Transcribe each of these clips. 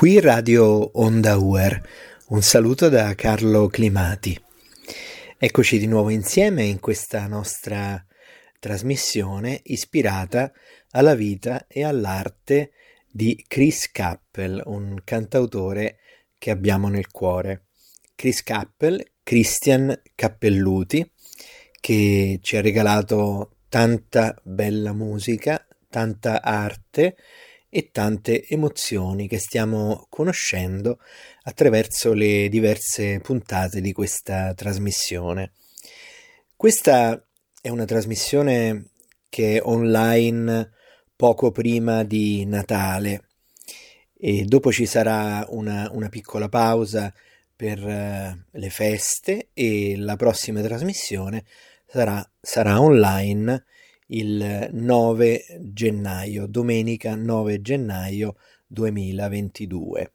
Qui Radio Onda Uer, un saluto da Carlo Climati. Eccoci di nuovo insieme in questa nostra trasmissione ispirata alla vita e all'arte di Chris Cappell, un cantautore che abbiamo nel cuore. Chris Cappell, Christian Cappelluti, che ci ha regalato tanta bella musica, tanta arte e tante emozioni che stiamo conoscendo attraverso le diverse puntate di questa trasmissione. Questa è una trasmissione che è online poco prima di Natale e dopo ci sarà una, una piccola pausa per uh, le feste e la prossima trasmissione sarà, sarà online il 9 gennaio, domenica 9 gennaio 2022.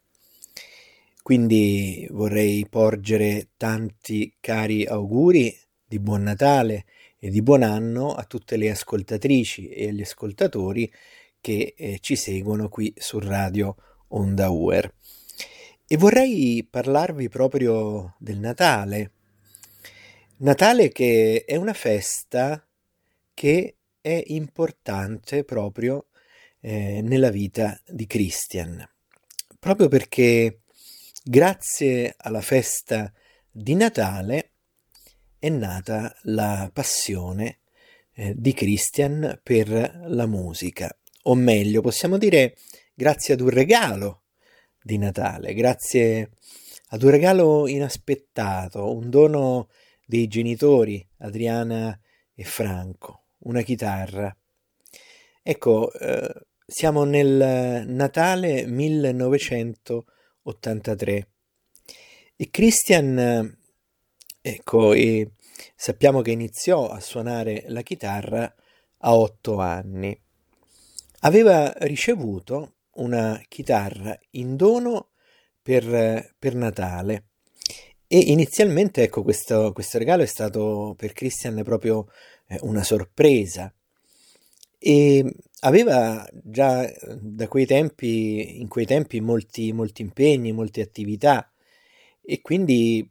Quindi vorrei porgere tanti cari auguri di buon Natale e di buon anno a tutte le ascoltatrici e agli ascoltatori che eh, ci seguono qui su Radio Onda Uer. E vorrei parlarvi proprio del Natale. Natale che è una festa che è importante proprio eh, nella vita di Christian, proprio perché grazie alla festa di Natale è nata la passione eh, di Christian per la musica, o meglio, possiamo dire grazie ad un regalo di Natale, grazie ad un regalo inaspettato, un dono dei genitori Adriana e Franco una chitarra. Ecco, eh, siamo nel Natale 1983 e Christian, ecco, e sappiamo che iniziò a suonare la chitarra a otto anni. Aveva ricevuto una chitarra in dono per, per Natale e inizialmente, ecco, questo, questo regalo è stato per Christian proprio una sorpresa. E aveva già da quei tempi, in quei tempi, molti, molti impegni, molte attività e quindi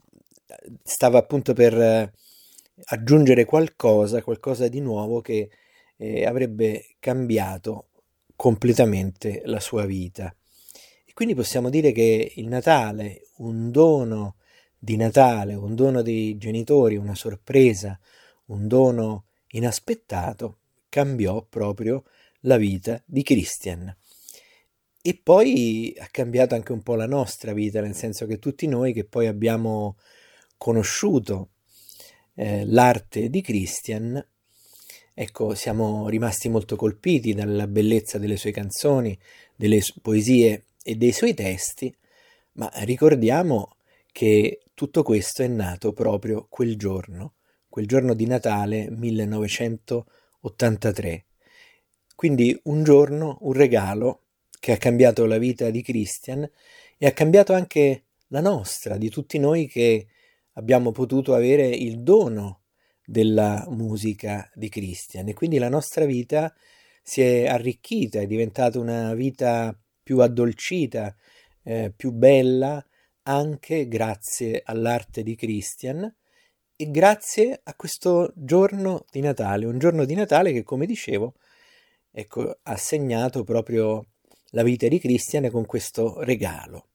stava appunto per aggiungere qualcosa, qualcosa di nuovo che eh, avrebbe cambiato completamente la sua vita. E quindi possiamo dire che il Natale, un dono di Natale, un dono dei genitori, una sorpresa, un dono inaspettato, cambiò proprio la vita di Christian. E poi ha cambiato anche un po' la nostra vita, nel senso che tutti noi che poi abbiamo conosciuto eh, l'arte di Christian, ecco, siamo rimasti molto colpiti dalla bellezza delle sue canzoni, delle poesie e dei suoi testi, ma ricordiamo che tutto questo è nato proprio quel giorno, quel giorno di Natale 1983. Quindi un giorno, un regalo che ha cambiato la vita di Christian e ha cambiato anche la nostra, di tutti noi che abbiamo potuto avere il dono della musica di Christian e quindi la nostra vita si è arricchita, è diventata una vita più addolcita, eh, più bella, anche grazie all'arte di Christian e grazie a questo giorno di Natale, un giorno di Natale che come dicevo ecco, ha segnato proprio la vita di Christian con questo regalo.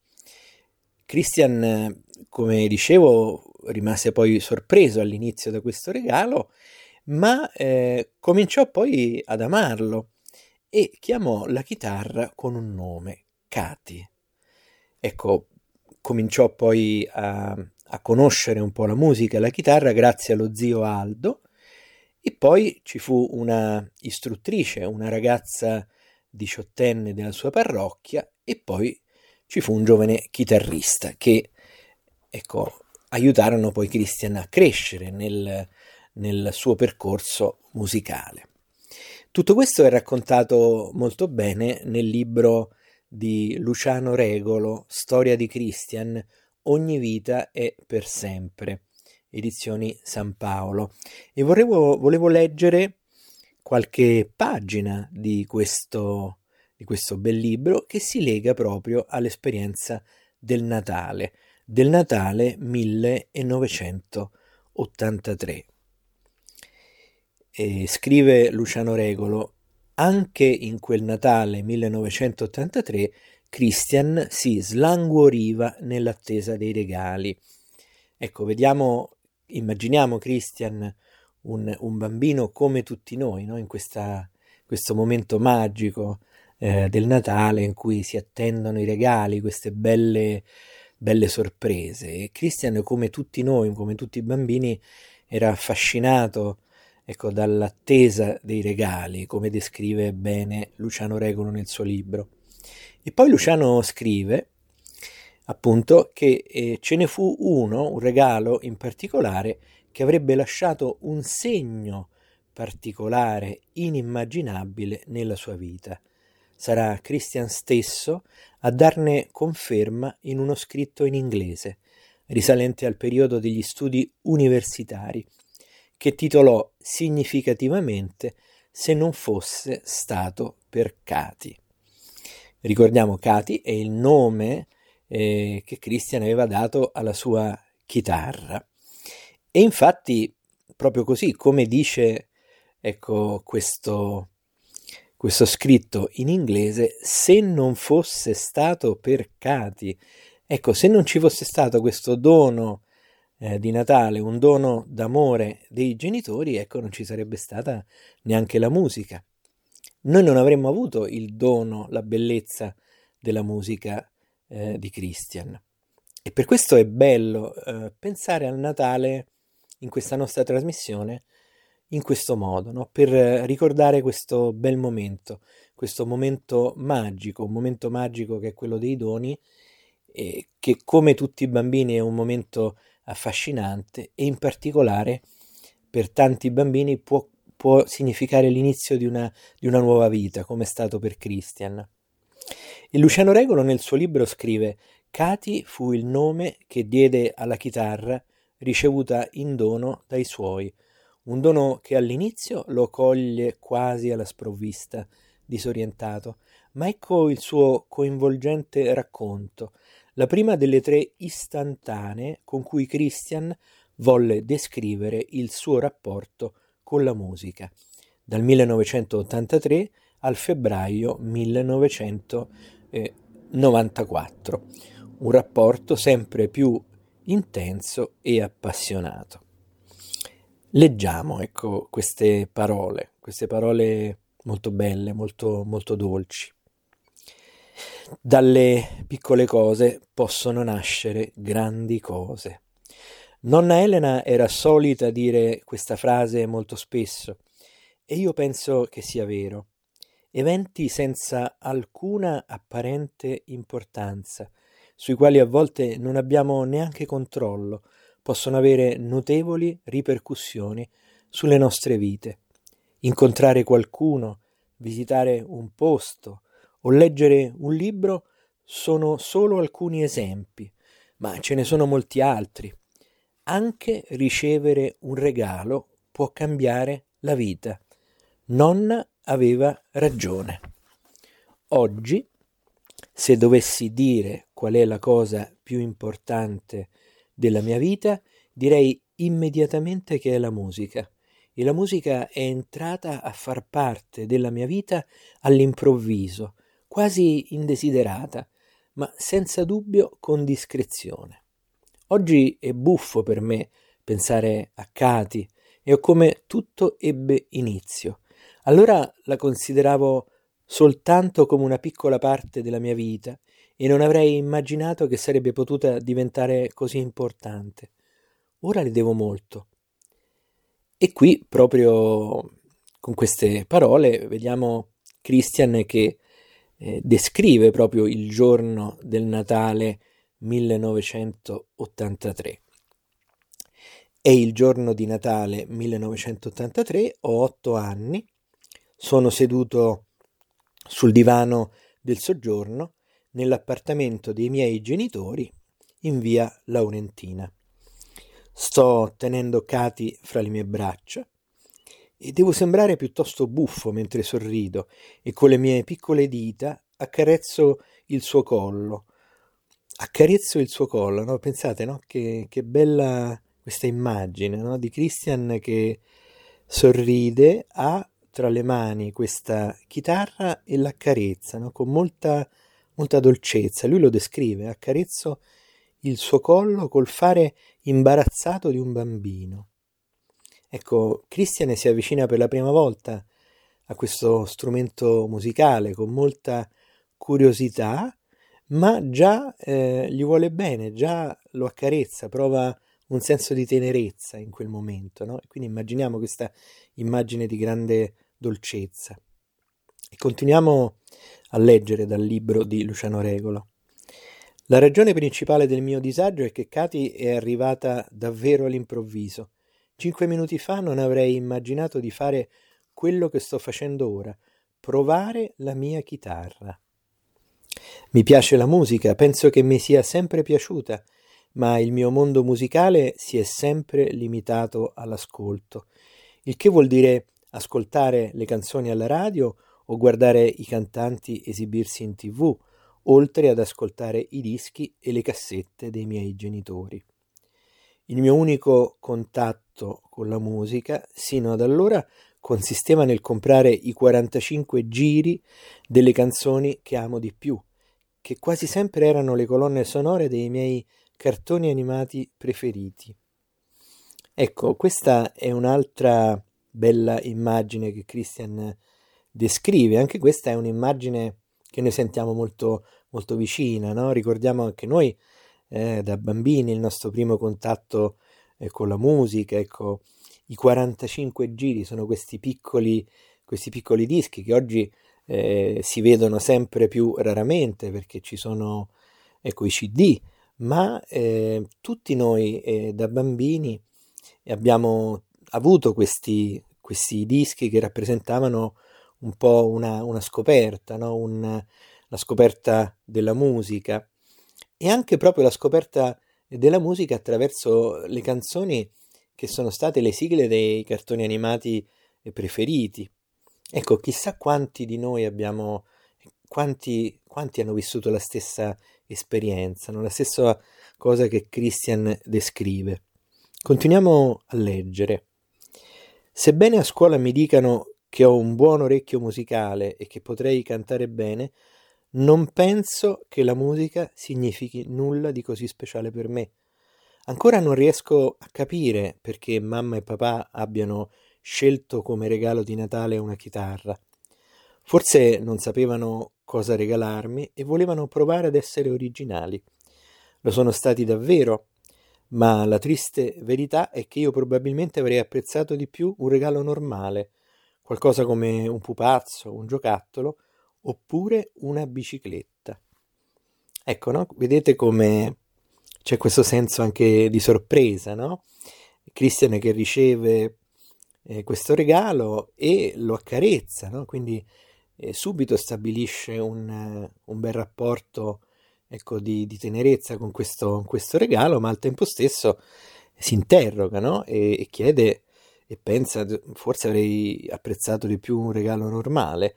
Christian, come dicevo, rimase poi sorpreso all'inizio da questo regalo, ma eh, cominciò poi ad amarlo e chiamò la chitarra con un nome, Cati. Ecco, cominciò poi a, a conoscere un po' la musica e la chitarra grazie allo zio Aldo e poi ci fu una istruttrice, una ragazza diciottenne della sua parrocchia e poi ci fu un giovane chitarrista che ecco, aiutarono poi Christian a crescere nel, nel suo percorso musicale. Tutto questo è raccontato molto bene nel libro di Luciano Regolo, Storia di Christian, Ogni vita è per sempre, edizioni San Paolo. E volevo, volevo leggere qualche pagina di questo, di questo bel libro che si lega proprio all'esperienza del Natale, del Natale 1983. E scrive Luciano Regolo, anche in quel Natale 1983 Christian si slanguoriva nell'attesa dei regali. Ecco, vediamo, immaginiamo Christian un, un bambino come tutti noi, no? in questa, questo momento magico eh, del Natale in cui si attendono i regali, queste belle, belle sorprese. E Christian, come tutti noi, come tutti i bambini, era affascinato ecco, dall'attesa dei regali, come descrive bene Luciano Regolo nel suo libro. E poi Luciano scrive appunto che eh, ce ne fu uno, un regalo in particolare, che avrebbe lasciato un segno particolare, inimmaginabile nella sua vita. Sarà Christian stesso a darne conferma in uno scritto in inglese, risalente al periodo degli studi universitari, che titolò significativamente Se non fosse stato per Cati. Ricordiamo Cati è il nome eh, che Christian aveva dato alla sua chitarra. E infatti, proprio così, come dice ecco, questo, questo scritto in inglese, se non fosse stato per Cati, ecco, se non ci fosse stato questo dono eh, di Natale, un dono d'amore dei genitori, ecco, non ci sarebbe stata neanche la musica. Noi non avremmo avuto il dono, la bellezza della musica eh, di Christian. E per questo è bello eh, pensare al Natale in questa nostra trasmissione in questo modo, no? per ricordare questo bel momento, questo momento magico, un momento magico che è quello dei doni, e che come tutti i bambini è un momento affascinante e in particolare per tanti bambini può, può significare l'inizio di una, di una nuova vita, come è stato per Christian. E Luciano Regolo nel suo libro scrive Cati fu il nome che diede alla chitarra ricevuta in dono dai suoi, un dono che all'inizio lo coglie quasi alla sprovvista, disorientato, ma ecco il suo coinvolgente racconto, la prima delle tre istantanee con cui Christian volle descrivere il suo rapporto con la musica, dal 1983 al febbraio 1994, un rapporto sempre più intenso e appassionato. Leggiamo, ecco, queste parole, queste parole molto belle, molto, molto dolci. Dalle piccole cose possono nascere grandi cose. Nonna Elena era solita dire questa frase molto spesso e io penso che sia vero. Eventi senza alcuna apparente importanza, sui quali a volte non abbiamo neanche controllo, possono avere notevoli ripercussioni sulle nostre vite. Incontrare qualcuno, visitare un posto o leggere un libro sono solo alcuni esempi, ma ce ne sono molti altri. Anche ricevere un regalo può cambiare la vita. Nonna aveva ragione. Oggi se dovessi dire qual è la cosa più importante della mia vita, direi immediatamente che è la musica. E la musica è entrata a far parte della mia vita all'improvviso, quasi indesiderata, ma senza dubbio con discrezione. Oggi è buffo per me pensare a Cati e a come tutto ebbe inizio. Allora la consideravo soltanto come una piccola parte della mia vita e non avrei immaginato che sarebbe potuta diventare così importante. Ora le devo molto. E qui, proprio con queste parole, vediamo Christian che eh, descrive proprio il giorno del Natale 1983. È il giorno di Natale 1983, ho otto anni, sono seduto sul divano del soggiorno nell'appartamento dei miei genitori in via Laurentina. Sto tenendo Cati fra le mie braccia e devo sembrare piuttosto buffo mentre sorrido e con le mie piccole dita accarezzo il suo collo. Accarezzo il suo collo, no? Pensate, no? Che, che bella questa immagine, no? Di Christian che sorride, ha tra le mani questa chitarra e l'accarezza, no? Con molta, molta dolcezza. Lui lo descrive, accarezzo il suo collo col fare imbarazzato di un bambino. Ecco, Christian si avvicina per la prima volta a questo strumento musicale con molta curiosità, ma già eh, gli vuole bene, già lo accarezza, prova un senso di tenerezza in quel momento. No? Quindi immaginiamo questa immagine di grande dolcezza. E continuiamo a leggere dal libro di Luciano Regolo. La ragione principale del mio disagio è che Katy è arrivata davvero all'improvviso. Cinque minuti fa non avrei immaginato di fare quello che sto facendo ora, provare la mia chitarra. Mi piace la musica, penso che mi sia sempre piaciuta, ma il mio mondo musicale si è sempre limitato all'ascolto, il che vuol dire ascoltare le canzoni alla radio o guardare i cantanti esibirsi in tv, oltre ad ascoltare i dischi e le cassette dei miei genitori. Il mio unico contatto con la musica, sino ad allora, consisteva nel comprare i 45 giri delle canzoni che amo di più, che quasi sempre erano le colonne sonore dei miei cartoni animati preferiti. Ecco, questa è un'altra bella immagine che Christian descrive, anche questa è un'immagine che noi sentiamo molto, molto vicina, no? ricordiamo anche noi eh, da bambini, il nostro primo contatto eh, con la musica, ecco, i 45 giri sono questi piccoli, questi piccoli dischi che oggi eh, si vedono sempre più raramente perché ci sono ecco, i CD, ma eh, tutti noi eh, da bambini abbiamo avuto questi, questi dischi che rappresentavano un po' una, una scoperta, no? un, la scoperta della musica e anche proprio la scoperta della musica attraverso le canzoni che sono state le sigle dei cartoni animati preferiti. Ecco, chissà quanti di noi abbiamo, quanti, quanti hanno vissuto la stessa esperienza, no? la stessa cosa che Christian descrive. Continuiamo a leggere. Sebbene a scuola mi dicano che ho un buon orecchio musicale e che potrei cantare bene, non penso che la musica significhi nulla di così speciale per me. Ancora non riesco a capire perché mamma e papà abbiano scelto come regalo di Natale una chitarra. Forse non sapevano cosa regalarmi e volevano provare ad essere originali. Lo sono stati davvero, ma la triste verità è che io probabilmente avrei apprezzato di più un regalo normale, qualcosa come un pupazzo, un giocattolo, oppure una bicicletta. Ecco, no? Vedete come c'è questo senso anche di sorpresa, no? Christian che riceve eh, questo regalo e lo accarezza, no? Quindi eh, subito stabilisce un, un bel rapporto ecco, di, di, tenerezza con questo, questo, regalo, ma al tempo stesso si interroga no? e, e chiede e pensa forse avrei apprezzato di più un regalo normale.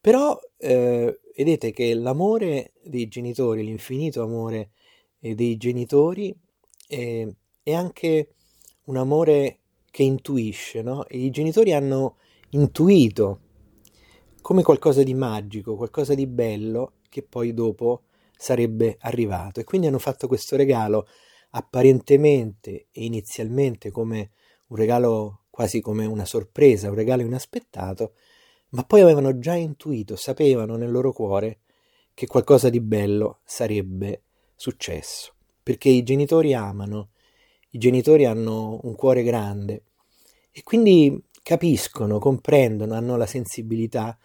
Però eh, vedete che l'amore dei genitori, l'infinito amore eh, dei genitori, eh, è anche un amore che intuisce, no? E i genitori hanno intuito come qualcosa di magico, qualcosa di bello che poi dopo sarebbe arrivato. E quindi hanno fatto questo regalo apparentemente e inizialmente come un regalo quasi come una sorpresa, un regalo inaspettato, ma poi avevano già intuito, sapevano nel loro cuore che qualcosa di bello sarebbe successo, perché i genitori amano, i genitori hanno un cuore grande e quindi capiscono, comprendono, hanno la sensibilità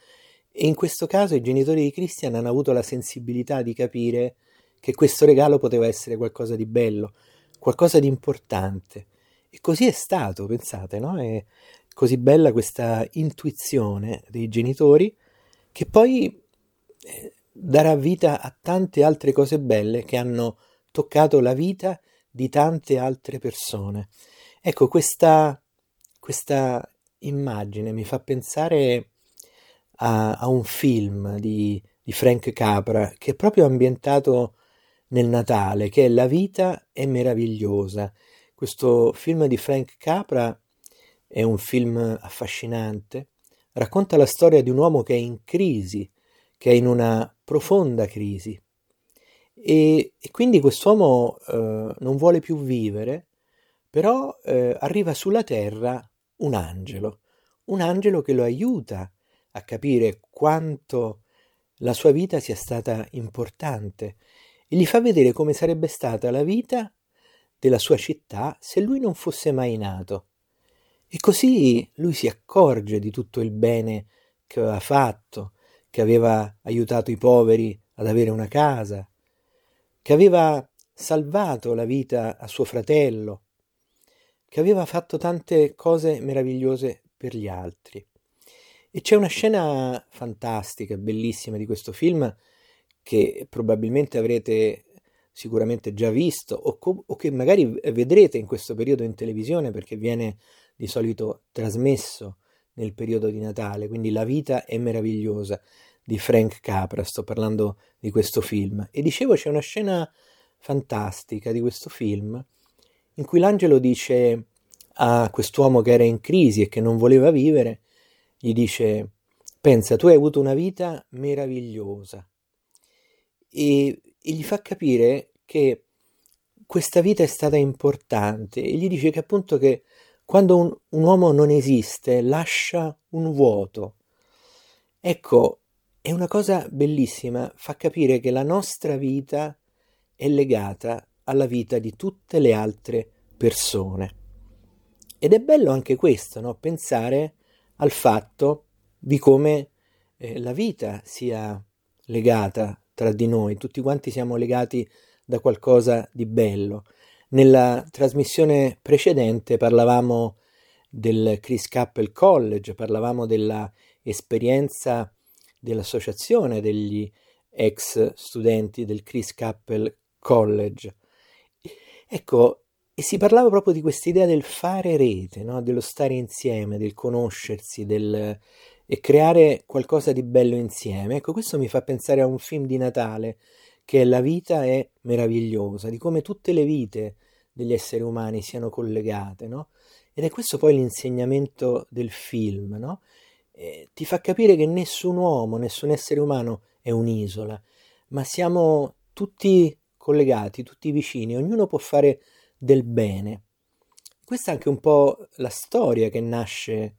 e in questo caso i genitori di Christian hanno avuto la sensibilità di capire che questo regalo poteva essere qualcosa di bello, qualcosa di importante. E così è stato, pensate, no? È, così bella questa intuizione dei genitori che poi eh, darà vita a tante altre cose belle che hanno toccato la vita di tante altre persone. Ecco, questa, questa immagine mi fa pensare a, a un film di, di Frank Capra che è proprio ambientato nel Natale, che è La vita è meravigliosa. Questo film di Frank Capra è un film affascinante, racconta la storia di un uomo che è in crisi, che è in una profonda crisi. E, e quindi quest'uomo eh, non vuole più vivere, però eh, arriva sulla terra un angelo, un angelo che lo aiuta a capire quanto la sua vita sia stata importante e gli fa vedere come sarebbe stata la vita della sua città se lui non fosse mai nato. E così lui si accorge di tutto il bene che aveva fatto, che aveva aiutato i poveri ad avere una casa, che aveva salvato la vita a suo fratello, che aveva fatto tante cose meravigliose per gli altri. E c'è una scena fantastica, bellissima di questo film che probabilmente avrete sicuramente già visto o, co- o, che magari vedrete in questo periodo in televisione perché viene di solito trasmesso nel periodo di Natale, quindi La vita è meravigliosa di Frank Capra, sto parlando di questo film. E dicevo c'è una scena fantastica di questo film in cui l'angelo dice a quest'uomo che era in crisi e che non voleva vivere, gli dice, pensa, tu hai avuto una vita meravigliosa e, e gli fa capire che questa vita è stata importante e gli dice che appunto che quando un, un uomo non esiste lascia un vuoto. Ecco, è una cosa bellissima, fa capire che la nostra vita è legata alla vita di tutte le altre persone. Ed è bello anche questo, no? pensare al fatto di come eh, la vita sia legata tra di noi, tutti quanti siamo legati da qualcosa di bello. Nella trasmissione precedente parlavamo del Chris Cappell College, parlavamo della esperienza dell'associazione degli ex studenti del Chris Cappell College. Ecco, e si parlava proprio di questa idea del fare rete, no? dello stare insieme, del conoscersi, del e creare qualcosa di bello insieme. Ecco, questo mi fa pensare a un film di Natale che è La vita è meravigliosa, di come tutte le vite degli esseri umani siano collegate, no? Ed è questo poi l'insegnamento del film, no? Eh, ti fa capire che nessun uomo, nessun essere umano è un'isola, ma siamo tutti collegati, tutti vicini, ognuno può fare del bene. Questa è anche un po' la storia che nasce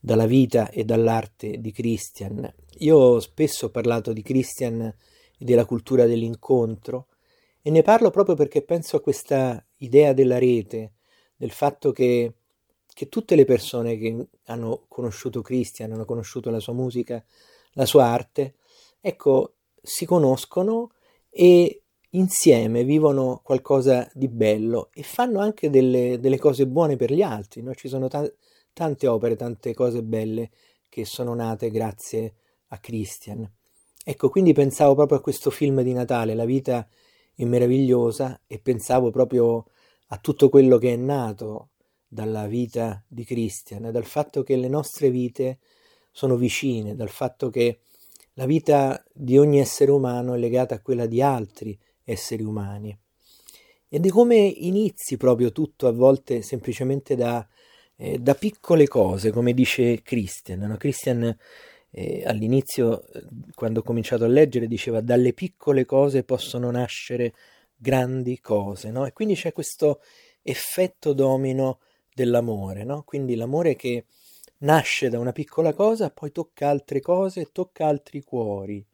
dalla vita e dall'arte di Christian. Io spesso ho parlato di Christian e della cultura dell'incontro e ne parlo proprio perché penso a questa idea della rete, del fatto che, che tutte le persone che hanno conosciuto Christian, hanno conosciuto la sua musica, la sua arte, ecco, si conoscono e insieme vivono qualcosa di bello e fanno anche delle, delle cose buone per gli altri. No? Ci sono t- tante opere, tante cose belle che sono nate grazie a Christian. Ecco, quindi pensavo proprio a questo film di Natale, La vita è meravigliosa, e pensavo proprio a tutto quello che è nato dalla vita di Christian, dal fatto che le nostre vite sono vicine, dal fatto che la vita di ogni essere umano è legata a quella di altri esseri umani. Ed è come inizi proprio tutto a volte semplicemente da, eh, da piccole cose, come dice Christian. No? Christian eh, all'inizio, quando ho cominciato a leggere, diceva dalle piccole cose possono nascere grandi cose, no? E quindi c'è questo effetto domino dell'amore, no? Quindi l'amore che nasce da una piccola cosa, poi tocca altre cose, tocca altri cuori.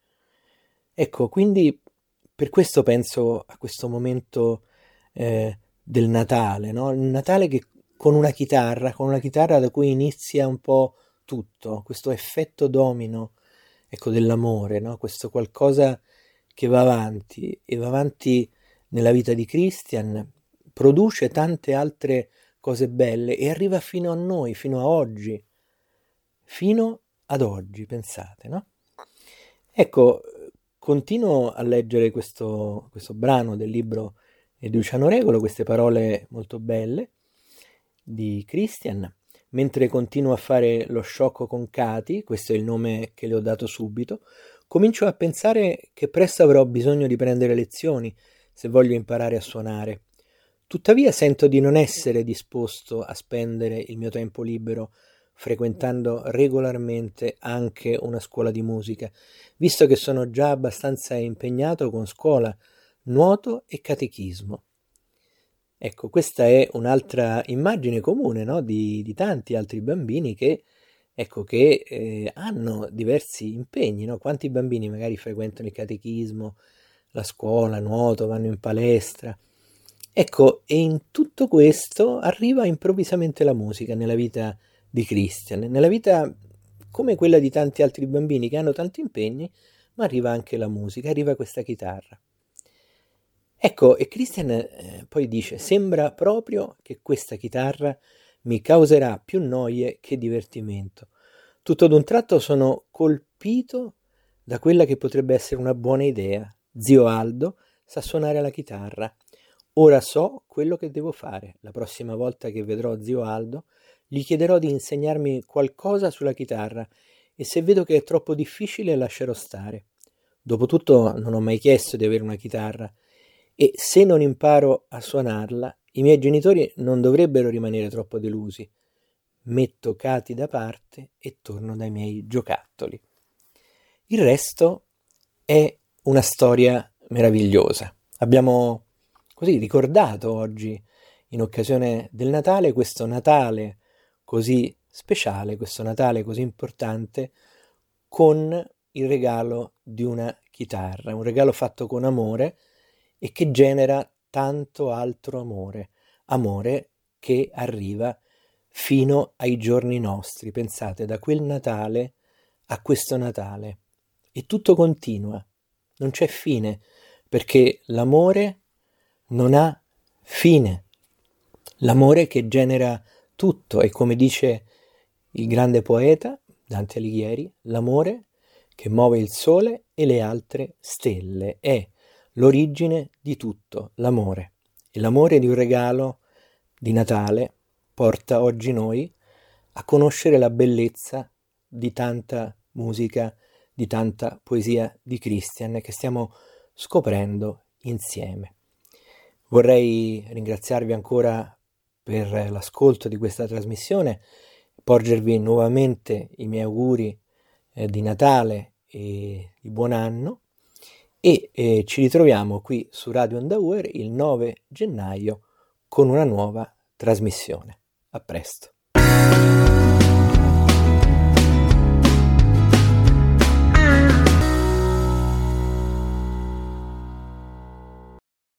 Ecco, quindi per questo penso a questo momento eh, del Natale, no? Il Natale che con una chitarra, con una chitarra da cui inizia un po' tutto, questo effetto domino, ecco, dell'amore, no? Questo qualcosa che va avanti e va avanti nella vita di Christian, produce tante altre cose belle e arriva fino a noi, fino a oggi, fino ad oggi, pensate, no? Ecco, continuo a leggere questo, questo brano del libro di Luciano Regolo, queste parole molto belle di Christian, mentre continuo a fare lo sciocco con Cati, questo è il nome che le ho dato subito, comincio a pensare che presto avrò bisogno di prendere lezioni se voglio imparare a suonare. Tuttavia sento di non essere disposto a spendere il mio tempo libero frequentando regolarmente anche una scuola di musica, visto che sono già abbastanza impegnato con scuola, nuoto e catechismo. Ecco, questa è un'altra immagine comune no? di, di, tanti altri bambini che, ecco, che eh, hanno diversi impegni. No? Quanti bambini magari frequentano il catechismo, la scuola, nuoto, vanno in palestra. Ecco, e in tutto questo arriva improvvisamente la musica nella vita di Christian, nella vita come quella di tanti altri bambini che hanno tanti impegni, ma arriva anche la musica, arriva questa chitarra. Ecco, e Christian eh, poi dice, sembra proprio che questa chitarra mi causerà più noie che divertimento. Tutto d'un tratto sono colpito da quella che potrebbe essere una buona idea. Zio Aldo sa suonare la chitarra. Ora so quello che devo fare. La prossima volta che vedrò zio Aldo, gli chiederò di insegnarmi qualcosa sulla chitarra e se vedo che è troppo difficile lascerò stare. Dopotutto non ho mai chiesto di avere una chitarra e se non imparo a suonarla, i miei genitori non dovrebbero rimanere troppo delusi. Metto Cati da parte e torno dai miei giocattoli. Il resto è una storia meravigliosa. Abbiamo così ricordato oggi, in occasione del Natale, questo Natale così speciale, questo Natale così importante, con il regalo di una chitarra, un regalo fatto con amore e che genera tanto altro amore, amore che arriva fino ai giorni nostri. Pensate, da quel Natale a questo Natale. E tutto continua, non c'è fine, perché l'amore non ha fine. L'amore che genera tutto e come dice il grande poeta Dante Alighieri, l'amore che muove il sole e le altre stelle è l'origine di tutto, l'amore. E l'amore di un regalo di Natale porta oggi noi a conoscere la bellezza di tanta musica, di tanta poesia di Christian che stiamo scoprendo insieme. Vorrei ringraziarvi ancora per l'ascolto di questa trasmissione, porgervi nuovamente i miei auguri eh, di Natale e di buon anno e eh, ci ritroviamo qui su Radio Andauer il 9 gennaio con una nuova trasmissione. A presto.